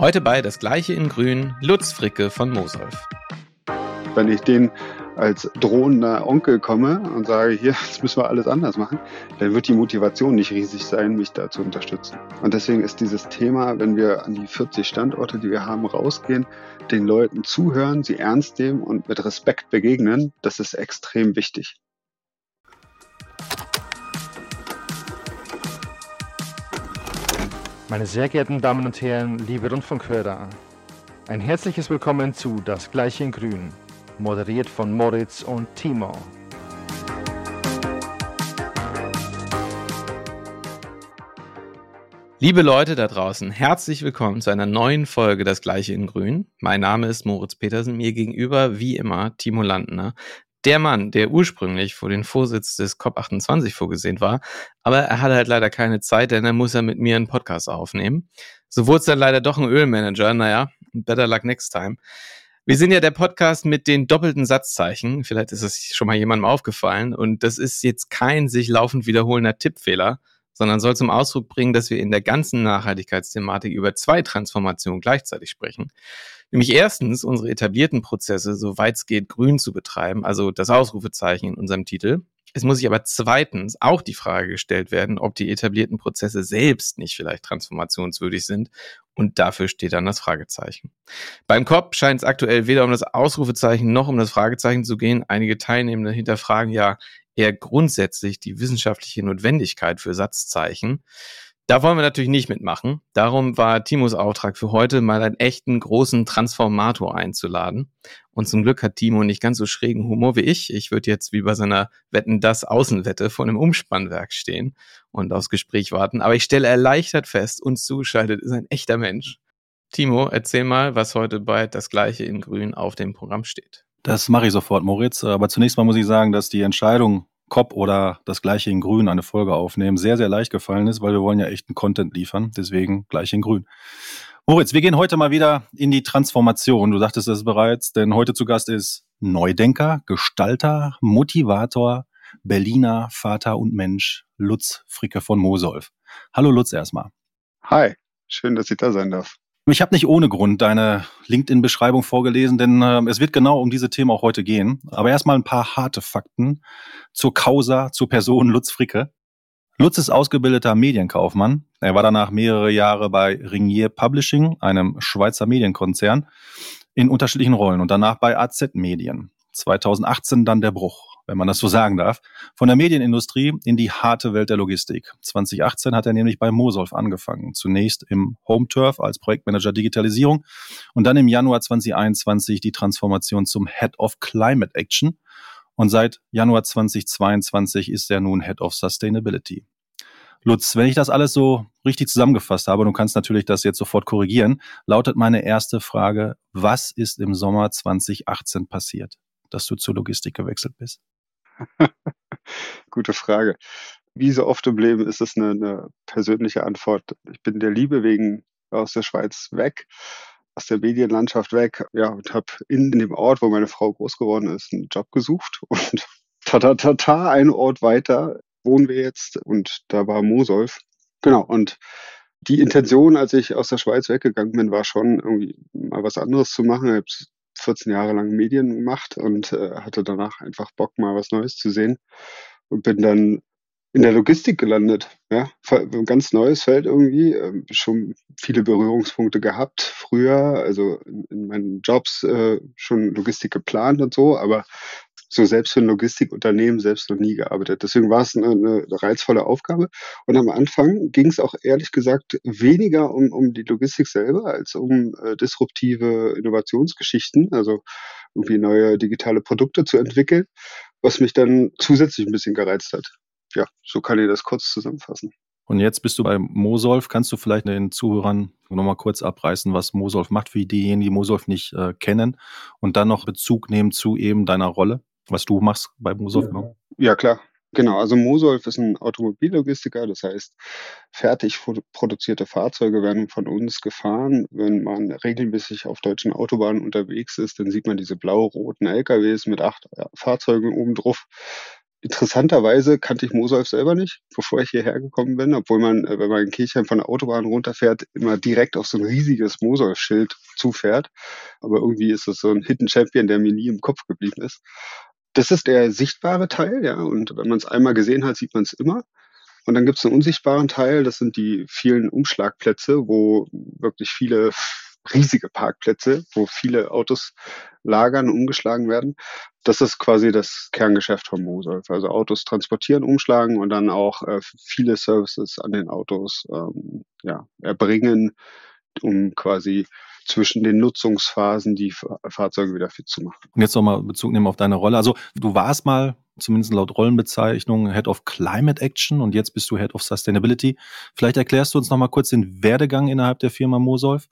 Heute bei Das Gleiche in Grün, Lutz Fricke von Mosolf. Wenn ich den als drohender Onkel komme und sage, hier, jetzt müssen wir alles anders machen, dann wird die Motivation nicht riesig sein, mich da zu unterstützen. Und deswegen ist dieses Thema, wenn wir an die 40 Standorte, die wir haben, rausgehen, den Leuten zuhören, sie ernst nehmen und mit Respekt begegnen, das ist extrem wichtig. Meine sehr geehrten Damen und Herren, liebe Rundfunkhörer, ein herzliches Willkommen zu Das Gleiche in Grün, moderiert von Moritz und Timo. Liebe Leute da draußen, herzlich willkommen zu einer neuen Folge Das Gleiche in Grün. Mein Name ist Moritz Petersen, mir gegenüber wie immer Timo Landner, der Mann, der ursprünglich vor den Vorsitz des COP28 vorgesehen war, aber er hatte halt leider keine Zeit, denn er muss ja mit mir einen Podcast aufnehmen. So wurde es dann leider doch ein Ölmanager, naja, better luck next time. Wir sind ja der Podcast mit den doppelten Satzzeichen. Vielleicht ist es schon mal jemandem aufgefallen. Und das ist jetzt kein sich laufend wiederholender Tippfehler, sondern soll zum Ausdruck bringen, dass wir in der ganzen Nachhaltigkeitsthematik über zwei Transformationen gleichzeitig sprechen. Nämlich erstens, unsere etablierten Prozesse, soweit es geht, grün zu betreiben, also das Ausrufezeichen in unserem Titel. Es muss sich aber zweitens auch die Frage gestellt werden, ob die etablierten Prozesse selbst nicht vielleicht transformationswürdig sind. Und dafür steht dann das Fragezeichen. Beim COP scheint es aktuell weder um das Ausrufezeichen noch um das Fragezeichen zu gehen. Einige Teilnehmende hinterfragen ja eher grundsätzlich die wissenschaftliche Notwendigkeit für Satzzeichen. Da wollen wir natürlich nicht mitmachen. Darum war Timos Auftrag für heute, mal einen echten großen Transformator einzuladen. Und zum Glück hat Timo nicht ganz so schrägen Humor wie ich. Ich würde jetzt wie bei seiner Wetten das Außenwette vor einem Umspannwerk stehen und aufs Gespräch warten. Aber ich stelle erleichtert fest, uns zugeschaltet ist ein echter Mensch. Timo, erzähl mal, was heute bei Das Gleiche in Grün auf dem Programm steht. Das mache ich sofort, Moritz. Aber zunächst mal muss ich sagen, dass die Entscheidung, Cop oder das gleiche in Grün eine Folge aufnehmen, sehr, sehr leicht gefallen ist, weil wir wollen ja echten Content liefern. Deswegen gleich in Grün. Moritz, wir gehen heute mal wieder in die Transformation. Du sagtest es bereits, denn heute zu Gast ist Neudenker, Gestalter, Motivator, Berliner, Vater und Mensch, Lutz Fricke von Mosolf. Hallo Lutz erstmal. Hi, schön, dass ich da sein darf. Ich habe nicht ohne Grund deine LinkedIn-Beschreibung vorgelesen, denn äh, es wird genau um diese Themen auch heute gehen. Aber erstmal ein paar harte Fakten zur Causa, zur Person Lutz Fricke. Lutz ist ausgebildeter Medienkaufmann. Er war danach mehrere Jahre bei Ringier Publishing, einem Schweizer Medienkonzern, in unterschiedlichen Rollen und danach bei AZ Medien. 2018 dann der Bruch wenn man das so sagen darf, von der Medienindustrie in die harte Welt der Logistik. 2018 hat er nämlich bei Mosolf angefangen. Zunächst im Home Turf als Projektmanager Digitalisierung und dann im Januar 2021 die Transformation zum Head of Climate Action. Und seit Januar 2022 ist er nun Head of Sustainability. Lutz, wenn ich das alles so richtig zusammengefasst habe, du kannst natürlich das jetzt sofort korrigieren, lautet meine erste Frage, was ist im Sommer 2018 passiert, dass du zur Logistik gewechselt bist? Gute Frage. Wie so oft im Leben ist es eine, eine persönliche Antwort. Ich bin der Liebe wegen aus der Schweiz weg, aus der Medienlandschaft weg, ja, und habe in, in dem Ort, wo meine Frau groß geworden ist, einen Job gesucht und ta ta ta ta, einen Ort weiter wohnen wir jetzt und da war Mosolf. Genau, und die Intention, als ich aus der Schweiz weggegangen bin, war schon irgendwie mal was anderes zu machen. Ich habe 14 Jahre lang Medien gemacht und äh, hatte danach einfach Bock, mal was Neues zu sehen und bin dann in der Logistik gelandet. Ja, ein ganz neues Feld irgendwie. Ähm, schon viele Berührungspunkte gehabt früher, also in, in meinen Jobs äh, schon Logistik geplant und so, aber so selbst für ein Logistikunternehmen selbst noch nie gearbeitet. Deswegen war es eine, eine reizvolle Aufgabe. Und am Anfang ging es auch ehrlich gesagt weniger um, um die Logistik selber als um äh, disruptive Innovationsgeschichten, also irgendwie neue digitale Produkte zu entwickeln, was mich dann zusätzlich ein bisschen gereizt hat. Ja, so kann ich das kurz zusammenfassen. Und jetzt bist du bei Mosolf. Kannst du vielleicht den Zuhörern nochmal kurz abreißen, was Mosolf macht, für diejenigen, die Mosolf nicht äh, kennen und dann noch Bezug nehmen zu eben deiner Rolle? Was du machst bei Mosolf. Ja, ne? ja klar. Genau, also Mosolf ist ein Automobillogistiker, das heißt, fertig produzierte Fahrzeuge werden von uns gefahren. Wenn man regelmäßig auf deutschen Autobahnen unterwegs ist, dann sieht man diese blau-roten LKWs mit acht Fahrzeugen oben drauf. Interessanterweise kannte ich Mosolf selber nicht, bevor ich hierher gekommen bin, obwohl man, äh, wenn man in Kirchheim von der Autobahn runterfährt, immer direkt auf so ein riesiges Mosolf-Schild zufährt. Aber irgendwie ist es so ein Hidden Champion, der mir nie im Kopf geblieben ist. Das ist der sichtbare Teil, ja, und wenn man es einmal gesehen hat, sieht man es immer. Und dann gibt es einen unsichtbaren Teil, das sind die vielen Umschlagplätze, wo wirklich viele riesige Parkplätze, wo viele Autos lagern, umgeschlagen werden. Das ist quasi das Kerngeschäft von Mosolf. Also Autos transportieren, umschlagen und dann auch äh, viele Services an den Autos ähm, ja, erbringen, um quasi zwischen den Nutzungsphasen die Fahrzeuge wieder fit zu machen. Und jetzt nochmal Bezug nehmen auf deine Rolle. Also du warst mal zumindest laut Rollenbezeichnung Head of Climate Action und jetzt bist du Head of Sustainability. Vielleicht erklärst du uns nochmal kurz den Werdegang innerhalb der Firma Mosolf,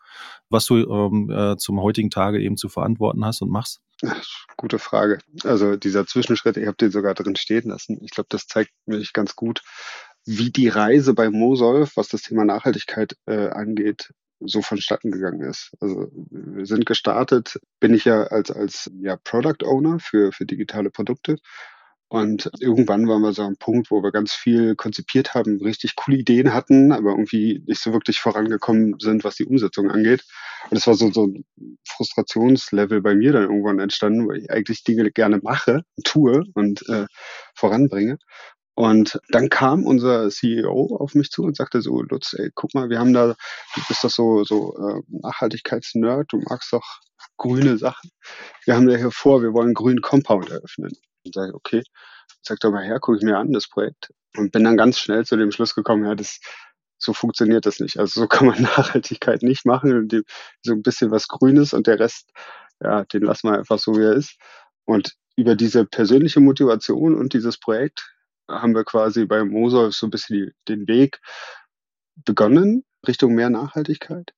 was du ähm, äh, zum heutigen Tage eben zu verantworten hast und machst. Gute Frage. Also dieser Zwischenschritt, ich habe den sogar drin stehen lassen. Ich glaube, das zeigt mich ganz gut, wie die Reise bei Mosolf, was das Thema Nachhaltigkeit äh, angeht, so vonstatten gegangen ist. Also wir sind gestartet, bin ich ja als, als ja, Product Owner für, für digitale Produkte. Und irgendwann waren wir so am Punkt, wo wir ganz viel konzipiert haben, richtig coole Ideen hatten, aber irgendwie nicht so wirklich vorangekommen sind, was die Umsetzung angeht. Und es war so, so ein Frustrationslevel bei mir dann irgendwann entstanden, weil ich eigentlich Dinge gerne mache, tue und äh, voranbringe. Und dann kam unser CEO auf mich zu und sagte so, Lutz, ey, guck mal, wir haben da, du bist doch so, so äh, Nachhaltigkeitsnerd, du magst doch grüne Sachen. Wir haben da hier vor, wir wollen einen grünen Compound eröffnen. Und sage, okay, sag doch mal her, gucke ich mir an, das Projekt. Und bin dann ganz schnell zu dem Schluss gekommen, ja, das, so funktioniert das nicht. Also so kann man Nachhaltigkeit nicht machen. So ein bisschen was Grünes und der Rest, ja, den lassen wir einfach so, wie er ist. Und über diese persönliche Motivation und dieses Projekt haben wir quasi bei Mosol so ein bisschen die, den Weg begonnen Richtung mehr Nachhaltigkeit.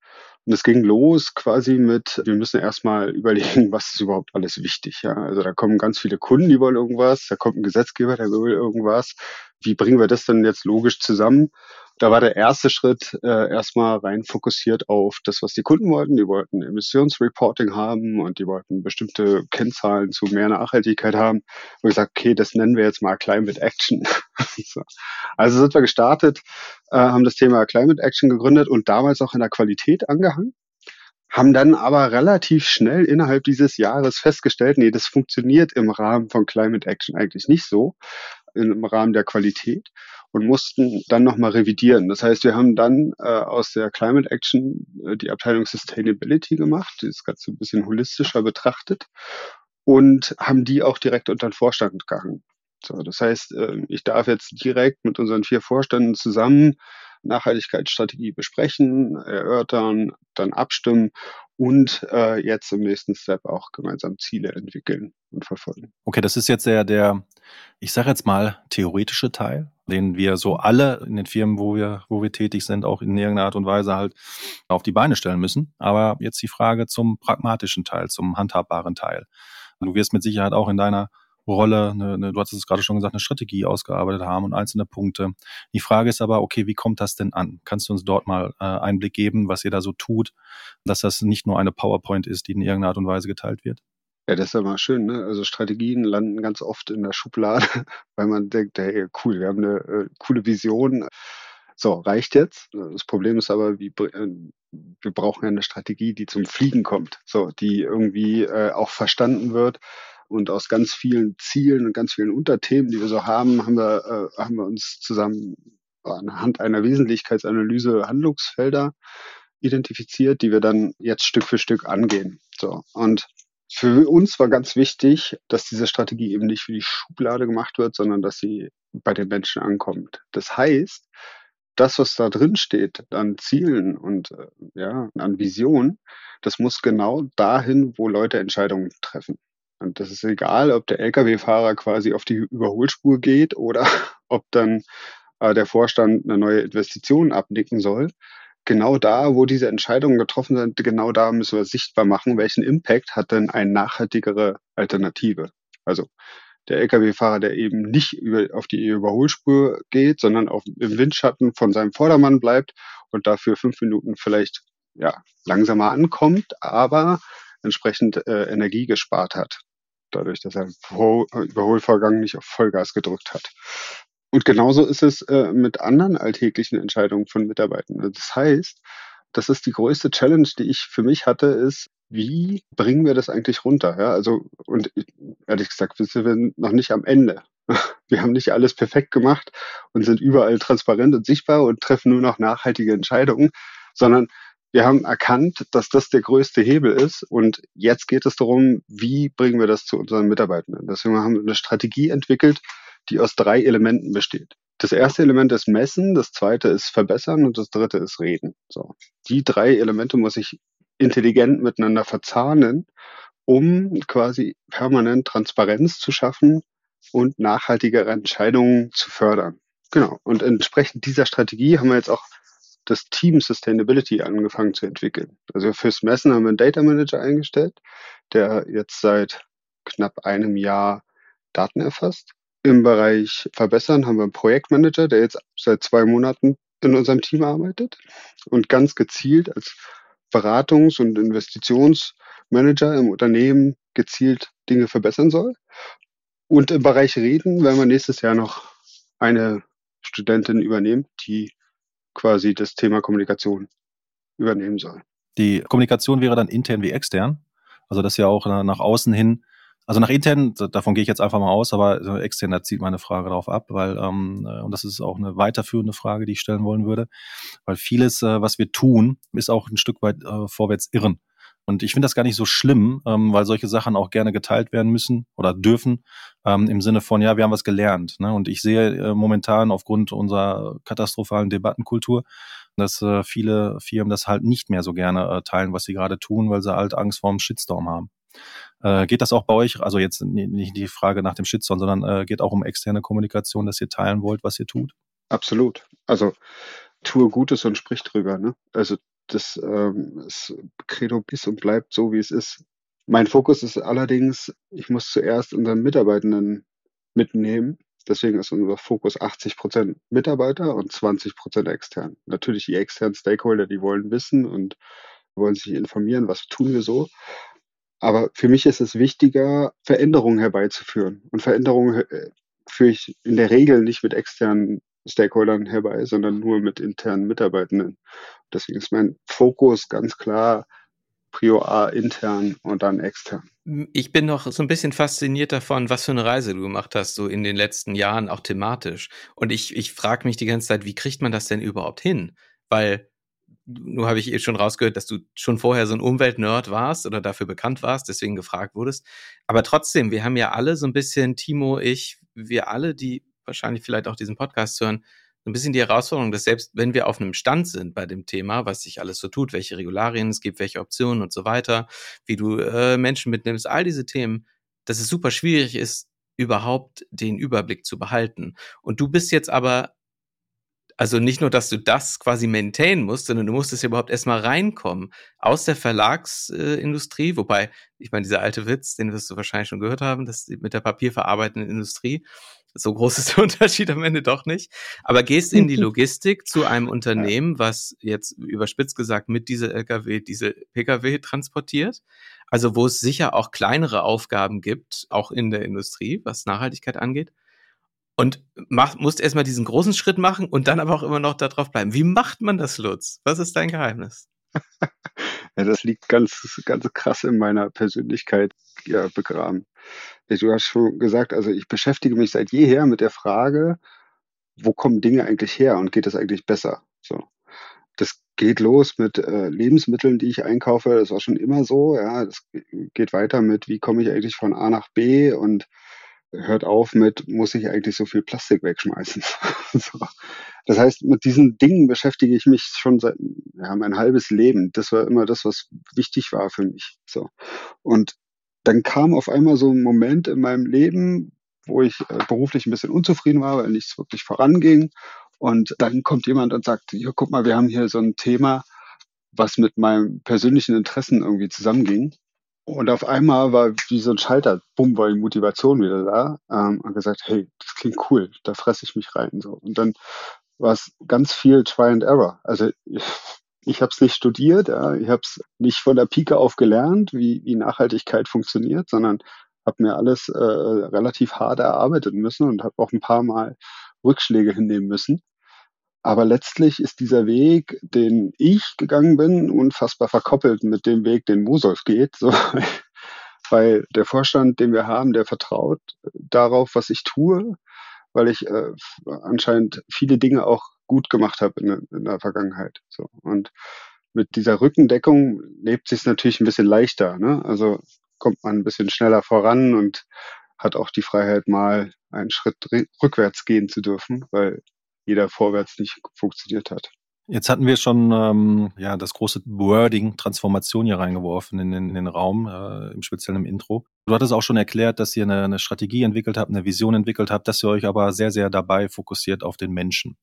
Und es ging los quasi mit, wir müssen erstmal überlegen, was ist überhaupt alles wichtig. Ja? Also da kommen ganz viele Kunden, die wollen irgendwas, da kommt ein Gesetzgeber, der will irgendwas. Wie bringen wir das denn jetzt logisch zusammen? Da war der erste Schritt äh, erstmal rein fokussiert auf das, was die Kunden wollten. Die wollten Emissionsreporting haben und die wollten bestimmte Kennzahlen zu mehr Nachhaltigkeit haben. Und gesagt, okay, das nennen wir jetzt mal Climate Action. so. Also sind wir gestartet, äh, haben das Thema Climate Action gegründet und damals auch in der Qualität angehangen haben dann aber relativ schnell innerhalb dieses Jahres festgestellt, nee, das funktioniert im Rahmen von Climate Action eigentlich nicht so, im Rahmen der Qualität und mussten dann nochmal revidieren. Das heißt, wir haben dann äh, aus der Climate Action äh, die Abteilung Sustainability gemacht, die das Ganze ein bisschen holistischer betrachtet und haben die auch direkt unter den Vorstand gegangen. So, das heißt, äh, ich darf jetzt direkt mit unseren vier Vorständen zusammen Nachhaltigkeitsstrategie besprechen, erörtern, dann abstimmen und äh, jetzt im nächsten Step auch gemeinsam Ziele entwickeln und verfolgen. Okay, das ist jetzt der, der ich sage jetzt mal, theoretische Teil, den wir so alle in den Firmen, wo wir, wo wir tätig sind, auch in irgendeiner Art und Weise halt auf die Beine stellen müssen. Aber jetzt die Frage zum pragmatischen Teil, zum handhabbaren Teil. Du wirst mit Sicherheit auch in deiner Rolle, eine, eine, du hattest es gerade schon gesagt, eine Strategie ausgearbeitet haben und einzelne Punkte. Die Frage ist aber, okay, wie kommt das denn an? Kannst du uns dort mal äh, Einblick geben, was ihr da so tut, dass das nicht nur eine PowerPoint ist, die in irgendeiner Art und Weise geteilt wird? Ja, das ist ja mal schön, ne? Also Strategien landen ganz oft in der Schublade, weil man denkt, hey, cool, wir haben eine äh, coole Vision. So, reicht jetzt. Das Problem ist aber, wie, äh, wir brauchen ja eine Strategie, die zum Fliegen kommt, so, die irgendwie äh, auch verstanden wird und aus ganz vielen Zielen und ganz vielen Unterthemen, die wir so haben, haben wir, äh, haben wir uns zusammen anhand einer Wesentlichkeitsanalyse Handlungsfelder identifiziert, die wir dann jetzt Stück für Stück angehen. So. Und für uns war ganz wichtig, dass diese Strategie eben nicht für die Schublade gemacht wird, sondern dass sie bei den Menschen ankommt. Das heißt, das, was da drin steht an Zielen und äh, ja, an Visionen, das muss genau dahin, wo Leute Entscheidungen treffen. Und das ist egal, ob der Lkw-Fahrer quasi auf die Überholspur geht oder ob dann äh, der Vorstand eine neue Investition abnicken soll. Genau da, wo diese Entscheidungen getroffen sind, genau da müssen wir sichtbar machen, welchen Impact hat denn eine nachhaltigere Alternative. Also der Lkw-Fahrer, der eben nicht über, auf die Überholspur geht, sondern auf, im Windschatten von seinem Vordermann bleibt und dafür fünf Minuten vielleicht ja, langsamer ankommt, aber entsprechend äh, Energie gespart hat. dadurch, dass er im Überholvorgang nicht auf Vollgas gedrückt hat. Und genauso ist es äh, mit anderen alltäglichen Entscheidungen von Mitarbeitenden. Das heißt, das ist die größte Challenge, die ich für mich hatte, ist, wie bringen wir das eigentlich runter? Ja, also, und ehrlich gesagt, wir sind noch nicht am Ende. Wir haben nicht alles perfekt gemacht und sind überall transparent und sichtbar und treffen nur noch nachhaltige Entscheidungen, sondern wir haben erkannt, dass das der größte Hebel ist und jetzt geht es darum, wie bringen wir das zu unseren Mitarbeitenden. Deswegen haben wir eine Strategie entwickelt, die aus drei Elementen besteht. Das erste Element ist Messen, das zweite ist Verbessern und das dritte ist Reden. So. Die drei Elemente muss ich intelligent miteinander verzahnen, um quasi permanent Transparenz zu schaffen und nachhaltigere Entscheidungen zu fördern. Genau. Und entsprechend dieser Strategie haben wir jetzt auch das Team Sustainability angefangen zu entwickeln. Also fürs Messen haben wir einen Data Manager eingestellt, der jetzt seit knapp einem Jahr Daten erfasst. Im Bereich Verbessern haben wir einen Projektmanager, der jetzt seit zwei Monaten in unserem Team arbeitet und ganz gezielt als Beratungs- und Investitionsmanager im Unternehmen gezielt Dinge verbessern soll. Und im Bereich Reden werden wir nächstes Jahr noch eine Studentin übernehmen, die quasi das Thema Kommunikation übernehmen soll. Die Kommunikation wäre dann intern wie extern. Also das ja auch nach außen hin, also nach intern, davon gehe ich jetzt einfach mal aus, aber extern, da zieht meine Frage darauf ab, weil, ähm, äh, und das ist auch eine weiterführende Frage, die ich stellen wollen würde, weil vieles, äh, was wir tun, ist auch ein Stück weit äh, vorwärts irren. Und ich finde das gar nicht so schlimm, ähm, weil solche Sachen auch gerne geteilt werden müssen oder dürfen, ähm, im Sinne von, ja, wir haben was gelernt. Ne? Und ich sehe äh, momentan aufgrund unserer katastrophalen Debattenkultur, dass äh, viele Firmen das halt nicht mehr so gerne äh, teilen, was sie gerade tun, weil sie halt Angst vor einem Shitstorm haben. Äh, geht das auch bei euch? Also jetzt nicht die Frage nach dem Shitstorm, sondern äh, geht auch um externe Kommunikation, dass ihr teilen wollt, was ihr tut? Absolut. Also tue Gutes und sprich drüber. Ne? Also das ähm, ist, Credo ist und bleibt so, wie es ist. Mein Fokus ist allerdings, ich muss zuerst unseren Mitarbeitenden mitnehmen. Deswegen ist unser Fokus 80 Prozent Mitarbeiter und 20 Prozent extern. Natürlich die externen Stakeholder, die wollen wissen und wollen sich informieren, was tun wir so. Aber für mich ist es wichtiger, Veränderungen herbeizuführen. Und Veränderungen äh, führe ich in der Regel nicht mit externen Stakeholdern herbei, sondern nur mit internen Mitarbeitenden. Deswegen ist mein Fokus ganz klar Prior A intern und dann extern. Ich bin noch so ein bisschen fasziniert davon, was für eine Reise du gemacht hast, so in den letzten Jahren, auch thematisch. Und ich, ich frage mich die ganze Zeit, wie kriegt man das denn überhaupt hin? Weil nur habe ich eh schon rausgehört, dass du schon vorher so ein Umweltnerd warst oder dafür bekannt warst, deswegen gefragt wurdest. Aber trotzdem, wir haben ja alle so ein bisschen, Timo, ich, wir alle, die wahrscheinlich vielleicht auch diesen Podcast hören, ein bisschen die Herausforderung, dass selbst wenn wir auf einem Stand sind bei dem Thema, was sich alles so tut, welche Regularien es gibt, welche Optionen und so weiter, wie du äh, Menschen mitnimmst, all diese Themen, dass es super schwierig ist, überhaupt den Überblick zu behalten. Und du bist jetzt aber, also nicht nur, dass du das quasi maintainen musst, sondern du musstest ja überhaupt erstmal reinkommen aus der Verlagsindustrie, wobei, ich meine, dieser alte Witz, den wirst du wahrscheinlich schon gehört haben, dass mit der papierverarbeitenden Industrie, so groß ist der Unterschied am Ende doch nicht. Aber gehst in die Logistik zu einem Unternehmen, was jetzt überspitzt gesagt mit dieser LKW diese PKW transportiert. Also wo es sicher auch kleinere Aufgaben gibt, auch in der Industrie, was Nachhaltigkeit angeht. Und mach, musst erstmal diesen großen Schritt machen und dann aber auch immer noch darauf bleiben. Wie macht man das, Lutz? Was ist dein Geheimnis? ja, das liegt ganz, ganz krass in meiner Persönlichkeit ja, begraben. Du hast schon gesagt, also ich beschäftige mich seit jeher mit der Frage, wo kommen Dinge eigentlich her und geht es eigentlich besser? So. Das geht los mit äh, Lebensmitteln, die ich einkaufe. Das war schon immer so. Ja, das geht weiter mit, wie komme ich eigentlich von A nach B und hört auf mit, muss ich eigentlich so viel Plastik wegschmeißen? so. Das heißt, mit diesen Dingen beschäftige ich mich schon seit ja, mein halbes Leben. Das war immer das, was wichtig war für mich. So. Und dann kam auf einmal so ein Moment in meinem Leben, wo ich äh, beruflich ein bisschen unzufrieden war, weil nichts wirklich voranging. Und dann kommt jemand und sagt, ja, guck mal, wir haben hier so ein Thema, was mit meinen persönlichen Interessen irgendwie zusammenging. Und auf einmal war wie so ein Schalter, bumm, war die Motivation wieder da ähm, und gesagt, hey, das klingt cool, da fresse ich mich rein. So. Und dann war es ganz viel Try and Error. Also ich habe es nicht studiert, ja, ich habe es nicht von der Pike auf gelernt, wie, wie Nachhaltigkeit funktioniert, sondern habe mir alles äh, relativ hart erarbeitet müssen und habe auch ein paar Mal Rückschläge hinnehmen müssen. Aber letztlich ist dieser Weg, den ich gegangen bin, unfassbar verkoppelt mit dem Weg, den Mosolf geht. So, weil der Vorstand, den wir haben, der vertraut darauf, was ich tue, weil ich äh, anscheinend viele Dinge auch gut gemacht habe in, in, der Vergangenheit. So. Und mit dieser Rückendeckung lebt sich natürlich ein bisschen leichter. Ne? Also kommt man ein bisschen schneller voran und hat auch die Freiheit, mal einen Schritt rückwärts gehen zu dürfen, weil jeder vorwärts nicht funktioniert hat. Jetzt hatten wir schon ähm, ja das große Wording Transformation hier reingeworfen in den, in den Raum, äh, im speziellen im Intro. Du hattest auch schon erklärt, dass ihr eine, eine Strategie entwickelt habt, eine Vision entwickelt habt, dass ihr euch aber sehr, sehr dabei fokussiert auf den Menschen.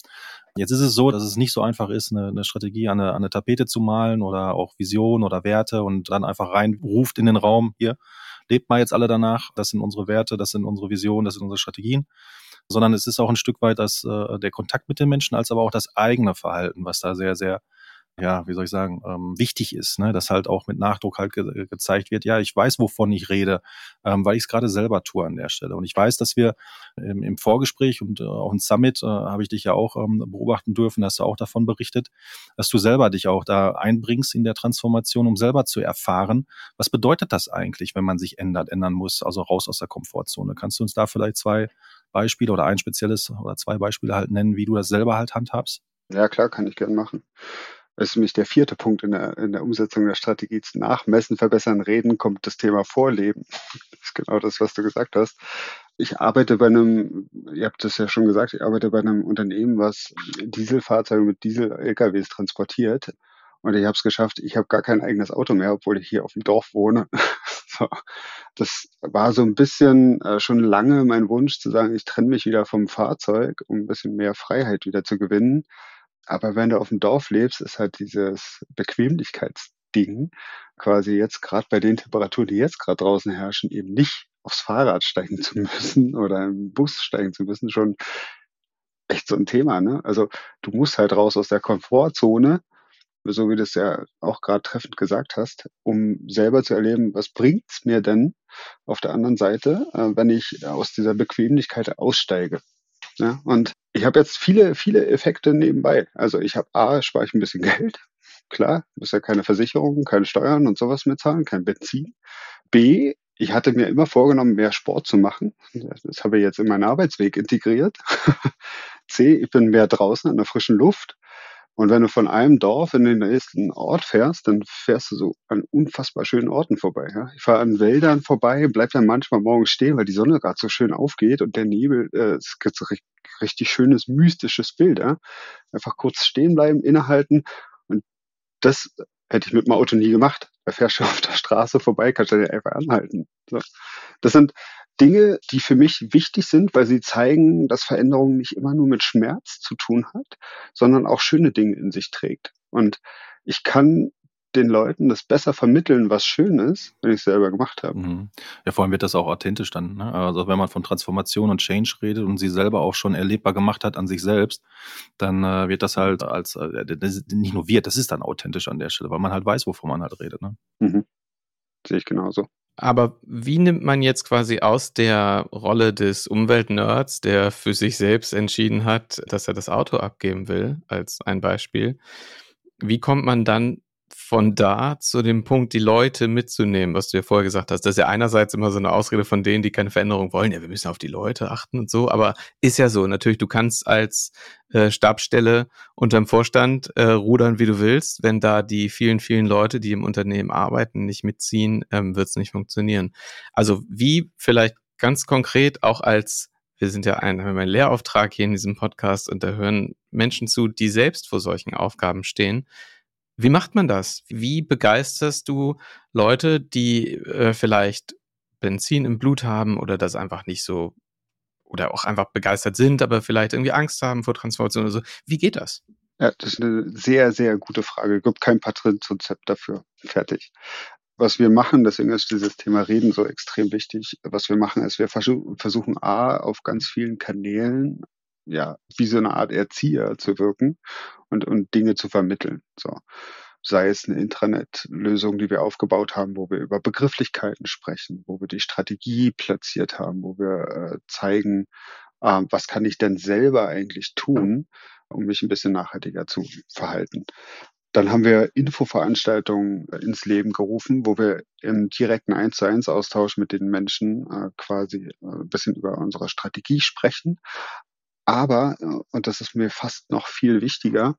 Jetzt ist es so, dass es nicht so einfach ist, eine, eine Strategie an eine, an eine Tapete zu malen oder auch Vision oder Werte und dann einfach reinruft in den Raum, hier, lebt mal jetzt alle danach, das sind unsere Werte, das sind unsere Visionen, das sind unsere Strategien sondern es ist auch ein Stück weit das, äh, der Kontakt mit den Menschen, als aber auch das eigene Verhalten, was da sehr, sehr ja, wie soll ich sagen, ähm, wichtig ist, ne? dass halt auch mit Nachdruck halt ge gezeigt wird, ja, ich weiß, wovon ich rede, ähm, weil ich es gerade selber tue an der Stelle. Und ich weiß, dass wir im Vorgespräch und äh, auch im Summit äh, habe ich dich ja auch ähm, beobachten dürfen, hast du auch davon berichtet, dass du selber dich auch da einbringst in der Transformation, um selber zu erfahren, was bedeutet das eigentlich, wenn man sich ändert, ändern muss, also raus aus der Komfortzone. Kannst du uns da vielleicht zwei Beispiele oder ein spezielles oder zwei Beispiele halt nennen, wie du das selber halt handhabst? Ja, klar, kann ich gern machen. Das ist nämlich der vierte Punkt in der, in der Umsetzung der Strategie. Nach Messen, Verbessern, Reden kommt das Thema Vorleben. Das ist genau das, was du gesagt hast. Ich arbeite bei einem, ihr habt das ja schon gesagt, ich arbeite bei einem Unternehmen, was Dieselfahrzeuge mit Diesel-LKWs transportiert. Und ich habe es geschafft, ich habe gar kein eigenes Auto mehr, obwohl ich hier auf dem Dorf wohne. so. Das war so ein bisschen äh, schon lange mein Wunsch zu sagen, ich trenne mich wieder vom Fahrzeug, um ein bisschen mehr Freiheit wieder zu gewinnen. Aber wenn du auf dem Dorf lebst, ist halt dieses Bequemlichkeitsding quasi jetzt gerade bei den Temperaturen, die jetzt gerade draußen herrschen, eben nicht aufs Fahrrad steigen zu müssen oder im Bus steigen zu müssen, schon echt so ein Thema. Ne? Also du musst halt raus aus der Komfortzone, so wie du es ja auch gerade treffend gesagt hast, um selber zu erleben, was bringt's mir denn auf der anderen Seite, äh, wenn ich aus dieser Bequemlichkeit aussteige. Ja, und ich habe jetzt viele, viele Effekte nebenbei. Also ich habe A, spare ich ein bisschen Geld. Klar, muss ja keine Versicherungen, keine Steuern und sowas mehr zahlen, kein Benzin. B, ich hatte mir immer vorgenommen, mehr Sport zu machen. Das habe ich jetzt in meinen Arbeitsweg integriert. C, ich bin mehr draußen an der frischen Luft. Und wenn du von einem Dorf in den nächsten Ort fährst, dann fährst du so an unfassbar schönen Orten vorbei. Ja? Ich fahre an Wäldern vorbei, bleib dann manchmal morgens stehen, weil die Sonne gerade so schön aufgeht und der Nebel, äh, es gibt so richtig, richtig schönes, mystisches Bild. Ja? Einfach kurz stehen bleiben, innehalten. Und das hätte ich mit dem Auto nie gemacht. Da fährst du auf der Straße vorbei, kannst du dir einfach anhalten. So. Das sind Dinge, die für mich wichtig sind, weil sie zeigen, dass Veränderung nicht immer nur mit Schmerz zu tun hat, sondern auch schöne Dinge in sich trägt. Und ich kann den Leuten das besser vermitteln, was schön ist, wenn ich es selber gemacht habe. Mhm. Ja, vor allem wird das auch authentisch dann. Ne? Also wenn man von Transformation und Change redet und sie selber auch schon erlebbar gemacht hat an sich selbst, dann äh, wird das halt als, äh, das nicht nur wird, das ist dann authentisch an der Stelle, weil man halt weiß, wovon man halt redet. Ne? Mhm. Sehe ich genauso. Aber wie nimmt man jetzt quasi aus der Rolle des Umweltnerds, der für sich selbst entschieden hat, dass er das Auto abgeben will, als ein Beispiel, wie kommt man dann von da zu dem Punkt, die Leute mitzunehmen, was du ja vorher gesagt hast. Das ist ja einerseits immer so eine Ausrede von denen, die keine Veränderung wollen. Ja, wir müssen auf die Leute achten und so. Aber ist ja so. Natürlich, du kannst als äh, Stabstelle unterm Vorstand äh, rudern, wie du willst. Wenn da die vielen, vielen Leute, die im Unternehmen arbeiten, nicht mitziehen, ähm, wird es nicht funktionieren. Also wie vielleicht ganz konkret auch als wir sind ja ein, haben einen Lehrauftrag hier in diesem Podcast und da hören Menschen zu, die selbst vor solchen Aufgaben stehen. Wie macht man das? Wie begeisterst du Leute, die äh, vielleicht Benzin im Blut haben oder das einfach nicht so oder auch einfach begeistert sind, aber vielleicht irgendwie Angst haben vor Transformation oder so? Wie geht das? Ja, das ist eine sehr, sehr gute Frage. Es gibt kein Patentrezept dafür. Fertig. Was wir machen, deswegen ist dieses Thema Reden so extrem wichtig. Was wir machen, ist, wir versuchen A, auf ganz vielen Kanälen ja, wie so eine Art Erzieher zu wirken und, und Dinge zu vermitteln. So. sei es eine Intranet-Lösung, die wir aufgebaut haben, wo wir über Begrifflichkeiten sprechen, wo wir die Strategie platziert haben, wo wir äh, zeigen, äh, was kann ich denn selber eigentlich tun, um mich ein bisschen nachhaltiger zu verhalten. Dann haben wir Infoveranstaltungen äh, ins Leben gerufen, wo wir im direkten 1 zu 1 Austausch mit den Menschen äh, quasi äh, ein bisschen über unsere Strategie sprechen. Aber, äh, und das ist mir fast noch viel wichtiger,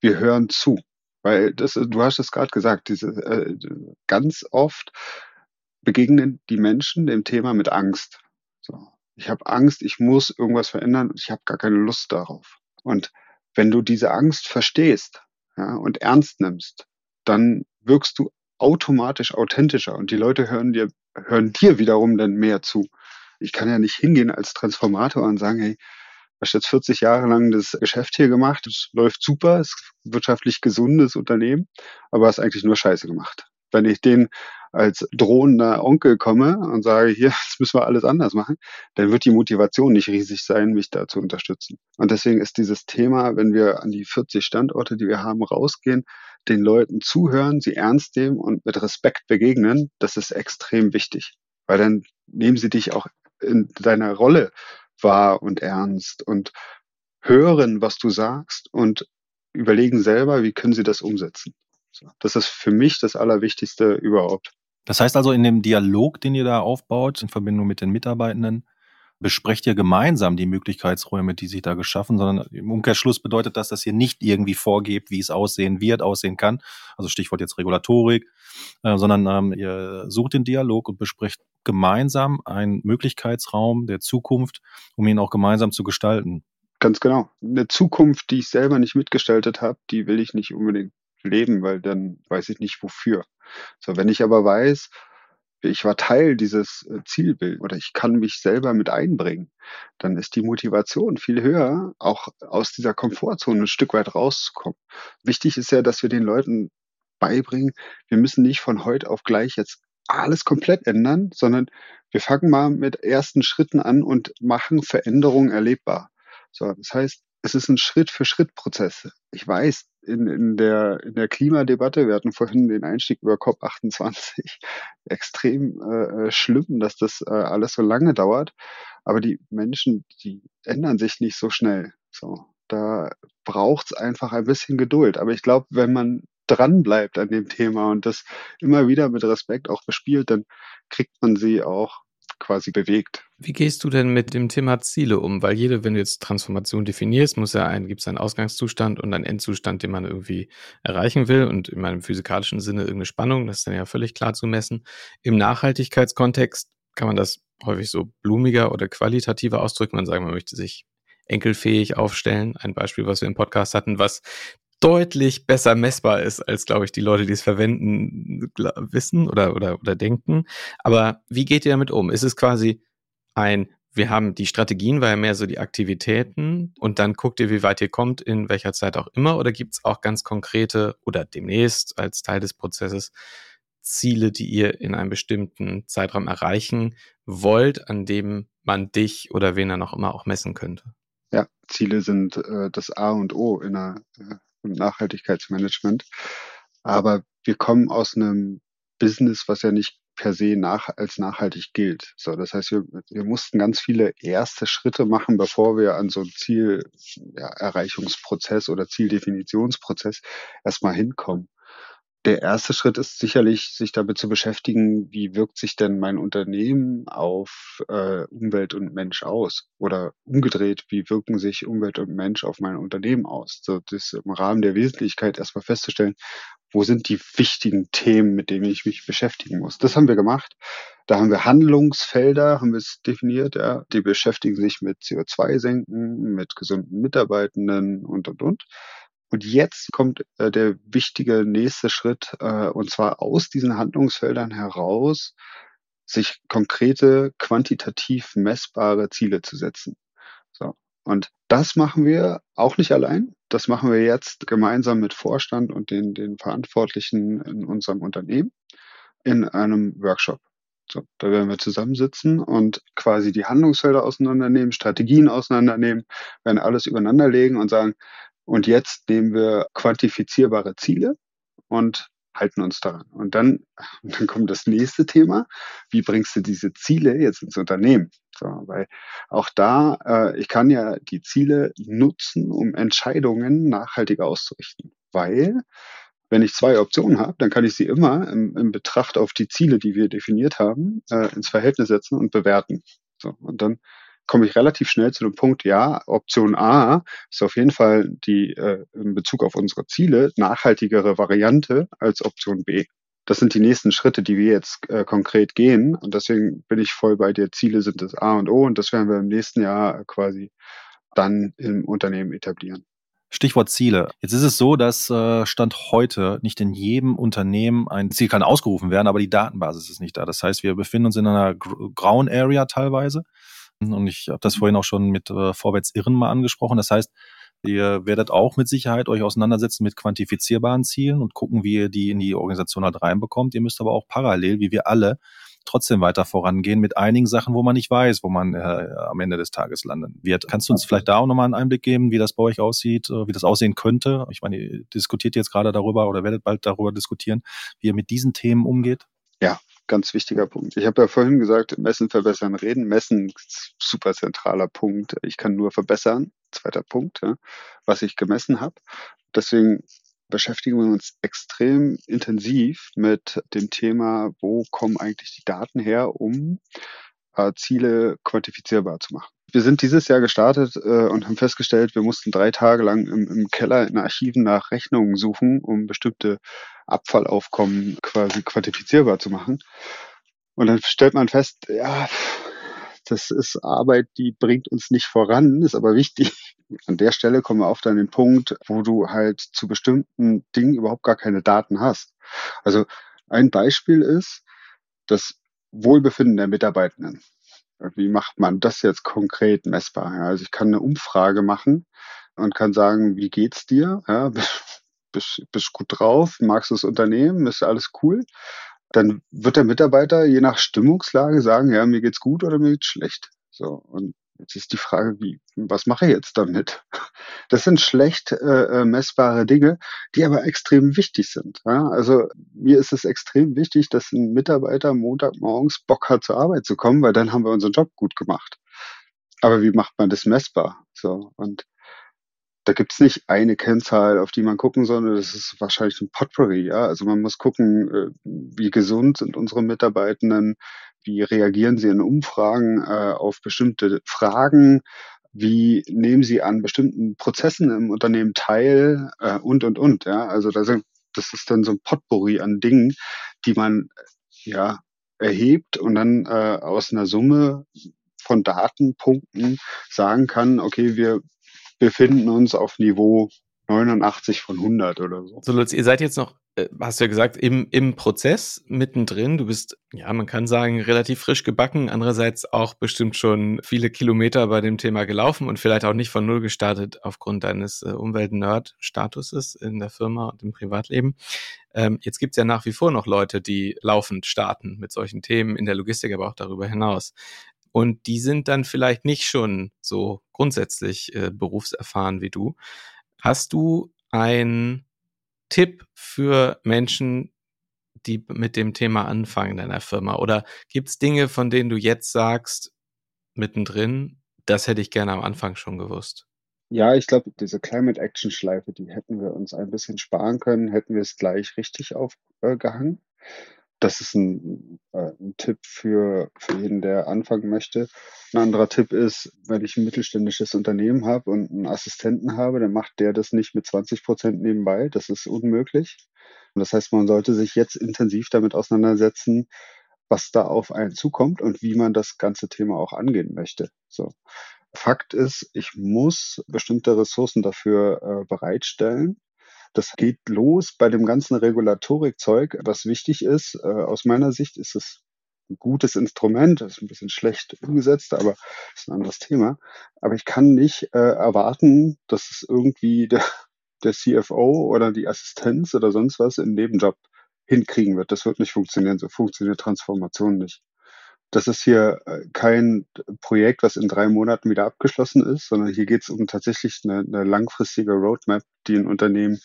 wir hören zu. Weil das, du hast es gerade gesagt, diese, äh, ganz oft begegnen die Menschen dem Thema mit Angst. So. Ich habe Angst, ich muss irgendwas verändern, ich habe gar keine Lust darauf. Und wenn du diese Angst verstehst ja, und ernst nimmst, dann wirkst du automatisch authentischer und die Leute hören dir, hören dir wiederum dann mehr zu. Ich kann ja nicht hingehen als Transformator und sagen, hey, hast jetzt 40 Jahre lang das Geschäft hier gemacht, es läuft super, es ist ein wirtschaftlich gesundes Unternehmen, aber hast eigentlich nur Scheiße gemacht. Wenn ich den als drohender Onkel komme und sage, hier, jetzt müssen wir alles anders machen, dann wird die Motivation nicht riesig sein, mich da zu unterstützen. Und deswegen ist dieses Thema, wenn wir an die 40 Standorte, die wir haben, rausgehen, den Leuten zuhören, sie ernst nehmen und mit Respekt begegnen, das ist extrem wichtig. Weil dann nehmen sie dich auch in deiner Rolle wahr und ernst und hören, was du sagst und überlegen selber, wie können sie das umsetzen. Das ist für mich das Allerwichtigste überhaupt. Das heißt also, in dem Dialog, den ihr da aufbaut, in Verbindung mit den Mitarbeitenden, besprecht ihr gemeinsam die Möglichkeitsräume, die sich da geschaffen, sondern im Umkehrschluss bedeutet das, dass ihr nicht irgendwie vorgebt, wie es aussehen wird, aussehen kann. Also Stichwort jetzt Regulatorik, äh, sondern ähm, ihr sucht den Dialog und besprecht gemeinsam einen Möglichkeitsraum der Zukunft, um ihn auch gemeinsam zu gestalten. Ganz genau. Eine Zukunft, die ich selber nicht mitgestaltet habe, die will ich nicht unbedingt leben, weil dann weiß ich nicht wofür. So, wenn ich aber weiß, ich war Teil dieses äh, Zielbild oder ich kann mich selber mit einbringen, dann ist die Motivation viel höher, auch aus dieser Komfortzone ein Stück weit rauszukommen. Wichtig ist ja, dass wir den Leuten beibringen, wir müssen nicht von heute auf gleich jetzt alles komplett ändern, sondern wir fangen mal mit ersten Schritten an und machen Veränderungen erlebbar. So, das heißt, es ist ein Schritt-für-Schritt-Prozess. Ich weiß, in, in, der, in der Klimadebatte, wir hatten vorhin den Einstieg über COP28, extrem äh, schlimm, dass das äh, alles so lange dauert. Aber die Menschen, die ändern sich nicht so schnell. So, da braucht es einfach ein bisschen Geduld. Aber ich glaube, wenn man dran bleibt an dem Thema und das immer wieder mit Respekt auch bespielt, dann kriegt man sie auch quasi bewegt. Wie gehst du denn mit dem Thema Ziele um? Weil jede, wenn du jetzt Transformation definierst, muss ja ein, gibt es einen Ausgangszustand und einen Endzustand, den man irgendwie erreichen will und in meinem physikalischen Sinne irgendeine Spannung, das ist dann ja völlig klar zu messen. Im Nachhaltigkeitskontext kann man das häufig so blumiger oder qualitativer ausdrücken. Man sagt, man möchte sich enkelfähig aufstellen. Ein Beispiel, was wir im Podcast hatten, was deutlich besser messbar ist, als, glaube ich, die Leute, die es verwenden, wissen oder, oder, oder denken. Aber wie geht ihr damit um? Ist es quasi ein, wir haben die Strategien, war ja mehr so die Aktivitäten und dann guckt ihr, wie weit ihr kommt, in welcher Zeit auch immer, oder gibt es auch ganz konkrete oder demnächst als Teil des Prozesses Ziele, die ihr in einem bestimmten Zeitraum erreichen wollt, an dem man dich oder wen er noch immer auch messen könnte? Ja, Ziele sind äh, das A und O in einer äh, und Nachhaltigkeitsmanagement. Aber wir kommen aus einem Business, was ja nicht per se nach, als nachhaltig gilt. So, das heißt, wir, wir mussten ganz viele erste Schritte machen, bevor wir an so einen Zielerreichungsprozess ja, oder Zieldefinitionsprozess erstmal hinkommen der erste Schritt ist sicherlich, sich damit zu beschäftigen, wie wirkt sich denn mein Unternehmen auf äh, Umwelt und Mensch aus? Oder umgedreht, wie wirken sich Umwelt und Mensch auf mein Unternehmen aus? So, das im Rahmen der Wesentlichkeit erstmal festzustellen, wo sind die wichtigen Themen, mit denen ich mich beschäftigen muss. Das haben wir gemacht. Da haben wir Handlungsfelder, haben wir es definiert, ja. Die beschäftigen sich mit CO2-Senken, mit gesunden Mitarbeitenden und, und, und. Und jetzt kommt äh, der wichtige nächste Schritt, äh, und zwar aus diesen Handlungsfeldern heraus, sich konkrete, quantitativ messbare Ziele zu setzen. So. Und das machen wir auch nicht allein. Das machen wir jetzt gemeinsam mit Vorstand und den, den Verantwortlichen in unserem Unternehmen in einem Workshop. So, da werden wir zusammensitzen und quasi die Handlungsfelder auseinandernehmen, Strategien auseinandernehmen, werden alles übereinander legen und sagen, und jetzt nehmen wir quantifizierbare Ziele und halten uns daran. Und dann, dann kommt das nächste Thema. Wie bringst du diese Ziele jetzt ins Unternehmen? So, weil auch da, äh, ich kann ja die Ziele nutzen, um Entscheidungen nachhaltiger auszurichten. Weil, wenn ich zwei Optionen habe, dann kann ich sie immer im, im Betracht auf die Ziele, die wir definiert haben, äh, ins Verhältnis setzen und bewerten. So, und dann komme ich relativ schnell zu dem Punkt, ja, Option A ist auf jeden Fall die äh, in Bezug auf unsere Ziele nachhaltigere Variante als Option B. Das sind die nächsten Schritte, die wir jetzt äh, konkret gehen. Und deswegen bin ich voll bei dir. Ziele sind das A und O und das werden wir im nächsten Jahr quasi dann im Unternehmen etablieren. Stichwort Ziele. Jetzt ist es so, dass äh, Stand heute nicht in jedem Unternehmen ein Ziel kann ausgerufen werden, aber die Datenbasis ist nicht da. Das heißt, wir befinden uns in einer grauen Area teilweise. Und ich habe das vorhin auch schon mit äh, Vorwärts Irren mal angesprochen. Das heißt, ihr werdet auch mit Sicherheit euch auseinandersetzen mit quantifizierbaren Zielen und gucken, wie ihr die in die Organisation halt reinbekommt. Ihr müsst aber auch parallel, wie wir alle, trotzdem weiter vorangehen mit einigen Sachen, wo man nicht weiß, wo man äh, am Ende des Tages landen wird. Kannst du uns vielleicht da auch nochmal einen Einblick geben, wie das bei euch aussieht, äh, wie das aussehen könnte? Ich meine, ihr diskutiert jetzt gerade darüber oder werdet bald darüber diskutieren, wie ihr mit diesen Themen umgeht. Ja, ganz wichtiger Punkt. Ich habe ja vorhin gesagt, messen, verbessern, reden. Messen, super zentraler Punkt. Ich kann nur verbessern. Zweiter Punkt, ja, was ich gemessen habe. Deswegen beschäftigen wir uns extrem intensiv mit dem Thema, wo kommen eigentlich die Daten her, um äh, Ziele quantifizierbar zu machen. Wir sind dieses Jahr gestartet äh, und haben festgestellt, wir mussten drei Tage lang im, im Keller in Archiven nach Rechnungen suchen, um bestimmte Abfallaufkommen quasi quantifizierbar zu machen. Und dann stellt man fest, ja, das ist Arbeit, die bringt uns nicht voran, ist aber wichtig. An der Stelle kommen wir oft an den Punkt, wo du halt zu bestimmten Dingen überhaupt gar keine Daten hast. Also ein Beispiel ist das Wohlbefinden der Mitarbeitenden. Wie macht man das jetzt konkret messbar? also ich kann eine Umfrage machen und kann sagen, wie geht's dir? Ja, bist, bist gut drauf? Magst du das Unternehmen? Ist alles cool? Dann wird der Mitarbeiter je nach Stimmungslage sagen, ja, mir geht's gut oder mir geht's schlecht. So. Und Jetzt ist die Frage, wie, was mache ich jetzt damit? Das sind schlecht äh, äh, messbare Dinge, die aber extrem wichtig sind. Ja? Also mir ist es extrem wichtig, dass ein Mitarbeiter Montagmorgens Bock hat, zur Arbeit zu kommen, weil dann haben wir unseren Job gut gemacht. Aber wie macht man das messbar? So und da gibt's nicht eine Kennzahl, auf die man gucken soll, das ist wahrscheinlich ein Potpourri, ja. Also man muss gucken, äh, wie gesund sind unsere Mitarbeitenden, wie reagieren sie in Umfragen äh, auf bestimmte Fragen, wie nehmen sie an bestimmten Prozessen im Unternehmen teil äh, und und und, ja. Also das, das ist dann so ein Potpourri an Dingen, die man ja erhebt und dann äh, aus einer Summe von Datenpunkten sagen kann, okay, wir befinden uns auf Niveau 89 von 100 oder so. So, Lutz, ihr seid jetzt noch, hast du ja gesagt, im, im Prozess mittendrin. Du bist, ja, man kann sagen, relativ frisch gebacken. Andererseits auch bestimmt schon viele Kilometer bei dem Thema gelaufen und vielleicht auch nicht von Null gestartet aufgrund deines äh, Umwelt-Nerd-Statuses in der Firma und im Privatleben. Ähm, jetzt gibt's ja nach wie vor noch Leute, die laufend starten mit solchen Themen in der Logistik, aber auch darüber hinaus. Und die sind dann vielleicht nicht schon so grundsätzlich äh, berufserfahren wie du. Hast du einen Tipp für Menschen, die mit dem Thema anfangen in deiner Firma? Oder gibt es Dinge, von denen du jetzt sagst, mittendrin, das hätte ich gerne am Anfang schon gewusst? Ja, ich glaube, diese Climate Action Schleife, die hätten wir uns ein bisschen sparen können, hätten wir es gleich richtig aufgehangen. Äh, das ist ein, äh, ein Tipp für, für jeden, der anfangen möchte. Ein anderer Tipp ist, wenn ich ein mittelständisches Unternehmen habe und einen Assistenten habe, dann macht der das nicht mit 20 Prozent nebenbei. Das ist unmöglich. Und das heißt, man sollte sich jetzt intensiv damit auseinandersetzen, was da auf einen zukommt und wie man das ganze Thema auch angehen möchte. So. Fakt ist, ich muss bestimmte Ressourcen dafür äh, bereitstellen. Das geht los bei dem ganzen Regulatorikzeug, was wichtig ist. Äh, aus meiner Sicht ist es ein gutes Instrument, das ist ein bisschen schlecht umgesetzt, aber ist ein anderes Thema. Aber ich kann nicht äh, erwarten, dass es irgendwie der, der CFO oder die Assistenz oder sonst was im Nebenjob hinkriegen wird. Das wird nicht funktionieren. So funktioniert Transformation nicht. Das ist hier äh, kein Projekt, was in drei Monaten wieder abgeschlossen ist, sondern hier geht es um tatsächlich eine, eine langfristige Roadmap, die ein Unternehmen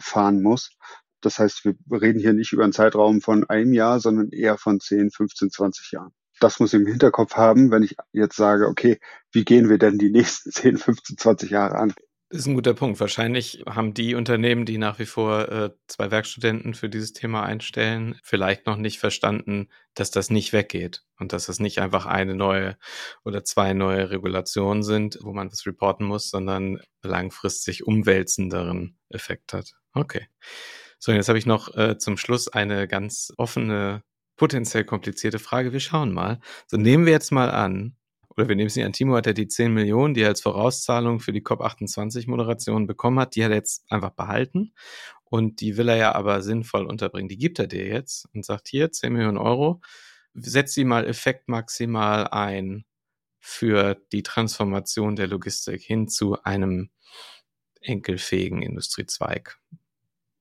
fahren muss. Das heißt, wir reden hier nicht über einen Zeitraum von einem Jahr, sondern eher von 10, 15, 20 Jahren. Das muss ich im Hinterkopf haben, wenn ich jetzt sage, okay, wie gehen wir denn die nächsten 10, 15, 20 Jahre an? Ist ein guter Punkt. Wahrscheinlich haben die Unternehmen, die nach wie vor äh, zwei Werkstudenten für dieses Thema einstellen, vielleicht noch nicht verstanden, dass das nicht weggeht und dass das nicht einfach eine neue oder zwei neue Regulationen sind, wo man was reporten muss, sondern langfristig umwälzenderen Effekt hat. Okay. So, jetzt habe ich noch äh, zum Schluss eine ganz offene, potenziell komplizierte Frage. Wir schauen mal. So, nehmen wir jetzt mal an, oder wir nehmen es nicht an, Timo hat ja die 10 Millionen, die er als Vorauszahlung für die COP28-Moderation bekommen hat, die hat er jetzt einfach behalten und die will er ja aber sinnvoll unterbringen. Die gibt er dir jetzt und sagt hier 10 Millionen Euro, setz sie mal effektmaximal ein für die Transformation der Logistik hin zu einem enkelfähigen Industriezweig.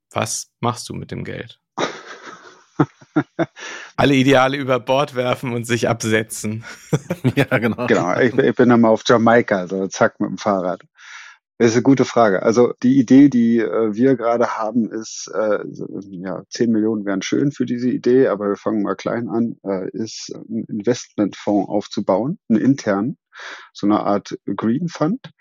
Was machst du mit dem Geld? Alle Ideale über Bord werfen und sich absetzen. ja, genau. Genau, ich, ich bin dann mal auf Jamaika, so zack mit dem Fahrrad. Das ist eine gute Frage. Also die Idee, die äh, wir gerade haben, ist, äh, ja, 10 Millionen wären schön für diese Idee, aber wir fangen mal klein an, äh, ist einen Investmentfonds aufzubauen, einen internen, so eine Art Green Fund,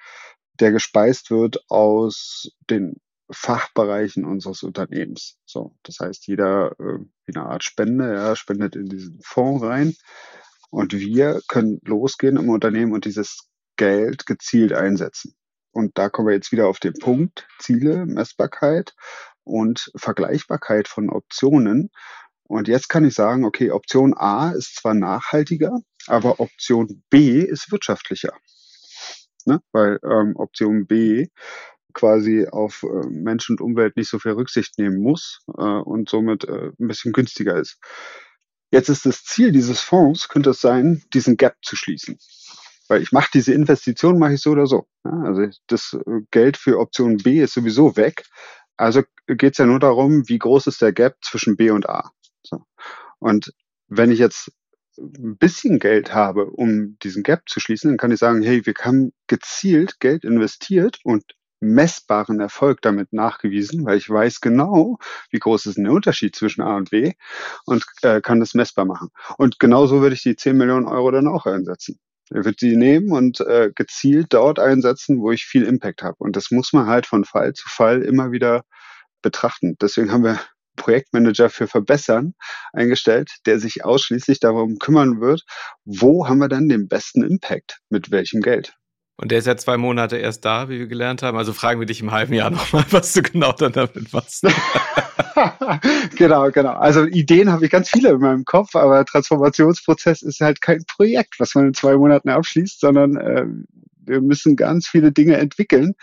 der gespeist wird aus den Fachbereichen unseres Unternehmens. So, das heißt, jeder äh, eine Art Spende, ja, spendet in diesen Fonds rein und wir können losgehen im Unternehmen und dieses Geld gezielt einsetzen. Und da kommen wir jetzt wieder auf den Punkt Ziele, Messbarkeit und Vergleichbarkeit von Optionen. Und jetzt kann ich sagen, okay, Option A ist zwar nachhaltiger, aber Option B ist wirtschaftlicher. Ne? Weil ähm, Option B quasi auf äh, Mensch und Umwelt nicht so viel Rücksicht nehmen muss äh, und somit äh, ein bisschen günstiger ist. Jetzt ist das Ziel dieses Fonds, könnte es sein, diesen Gap zu schließen. Weil ich mache diese Investition, mache ich so oder so. Ja, also das äh, Geld für Option B ist sowieso weg. Also geht es ja nur darum, wie groß ist der Gap zwischen B und A. So. Und wenn ich jetzt ein bisschen Geld habe, um diesen Gap zu schließen, dann kann ich sagen, hey, wir haben gezielt Geld investiert und messbaren Erfolg damit nachgewiesen, weil ich weiß genau, wie groß ist der Unterschied zwischen A und B und äh, kann das messbar machen. Und genauso würde ich die 10 Millionen Euro dann auch einsetzen. Er wird die nehmen und äh, gezielt dort einsetzen, wo ich viel Impact habe. Und das muss man halt von Fall zu Fall immer wieder betrachten. Deswegen haben wir Projektmanager für Verbessern eingestellt, der sich ausschließlich darum kümmern wird, wo haben wir dann den besten Impact, mit welchem Geld. Und der ist ja zwei Monate erst da, wie wir gelernt haben. Also fragen wir dich im halben Jahr nochmal, was du genau dann damit machst. genau, genau. Also Ideen habe ich ganz viele in meinem Kopf, aber Transformationsprozess ist halt kein Projekt, was man in zwei Monaten abschließt, sondern äh, wir müssen ganz viele Dinge entwickeln.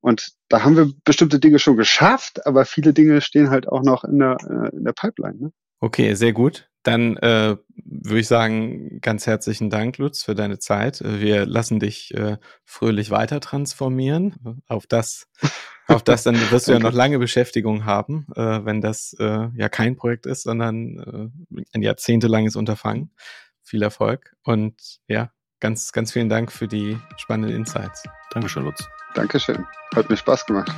Und da haben wir bestimmte Dinge schon geschafft, aber viele Dinge stehen halt auch noch in der, äh, in der Pipeline. Ne? Okay, sehr gut. Dann äh, würde ich sagen, ganz herzlichen Dank, Lutz, für deine Zeit. Wir lassen dich äh, fröhlich weiter transformieren. Auf das, auf das dann wirst du ja noch lange Beschäftigung haben, äh, wenn das äh, ja kein Projekt ist, sondern äh, ein jahrzehntelanges Unterfangen. Viel Erfolg und ja, ganz, ganz vielen Dank für die spannenden Insights. Dankeschön, Lutz. Dankeschön. Hat mir Spaß gemacht.